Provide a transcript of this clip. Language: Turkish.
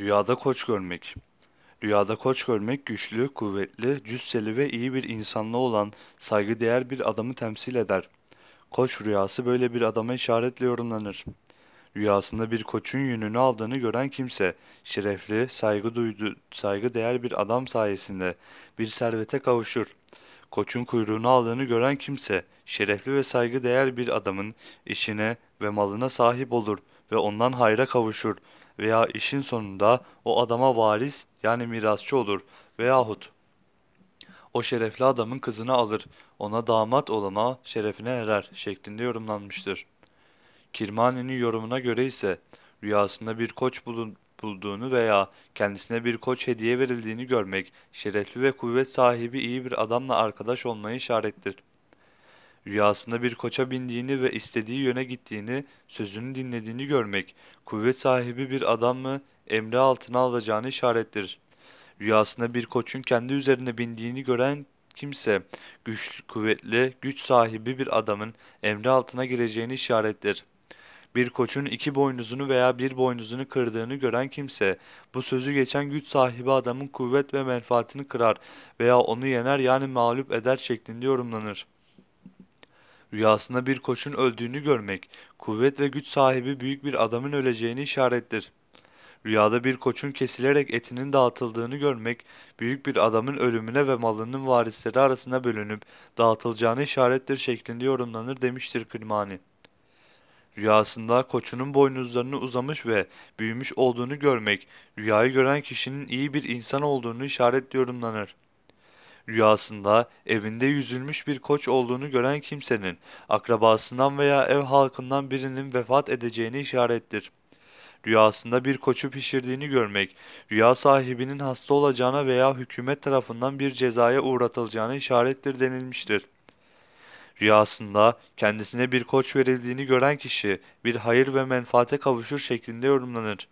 Rüyada koç görmek. Rüyada koç görmek güçlü, kuvvetli, cüsseli ve iyi bir insanlı olan saygıdeğer bir adamı temsil eder. Koç rüyası böyle bir adama işaretle yorumlanır. Rüyasında bir koçun yününü aldığını gören kimse, şerefli, saygı duydu, saygıdeğer bir adam sayesinde bir servete kavuşur. Koçun kuyruğunu aldığını gören kimse, şerefli ve saygıdeğer bir adamın işine ve malına sahip olur ve ondan hayra kavuşur veya işin sonunda o adama varis yani mirasçı olur veyahut o şerefli adamın kızını alır, ona damat olana şerefine erer şeklinde yorumlanmıştır. Kirmani'nin yorumuna göre ise rüyasında bir koç bulduğunu veya kendisine bir koç hediye verildiğini görmek, şerefli ve kuvvet sahibi iyi bir adamla arkadaş olmayı işarettir. Rüyasında bir koça bindiğini ve istediği yöne gittiğini, sözünü dinlediğini görmek, kuvvet sahibi bir adam mı emri altına alacağını işarettir. Rüyasında bir koçun kendi üzerine bindiğini gören kimse, güçlü, kuvvetli, güç sahibi bir adamın emri altına gireceğini işarettir. Bir koçun iki boynuzunu veya bir boynuzunu kırdığını gören kimse, bu sözü geçen güç sahibi adamın kuvvet ve menfaatini kırar veya onu yener yani mağlup eder şeklinde yorumlanır. Rüyasında bir koçun öldüğünü görmek, kuvvet ve güç sahibi büyük bir adamın öleceğini işarettir. Rüyada bir koçun kesilerek etinin dağıtıldığını görmek, büyük bir adamın ölümüne ve malının varisleri arasında bölünüp dağıtılacağını işarettir şeklinde yorumlanır demiştir Kırmani. Rüyasında koçunun boynuzlarını uzamış ve büyümüş olduğunu görmek, rüyayı gören kişinin iyi bir insan olduğunu işaret yorumlanır. Rüyasında evinde yüzülmüş bir koç olduğunu gören kimsenin akrabasından veya ev halkından birinin vefat edeceğini işarettir. Rüyasında bir koçu pişirdiğini görmek, rüya sahibinin hasta olacağına veya hükümet tarafından bir cezaya uğratılacağına işarettir denilmiştir. Rüyasında kendisine bir koç verildiğini gören kişi bir hayır ve menfaate kavuşur şeklinde yorumlanır.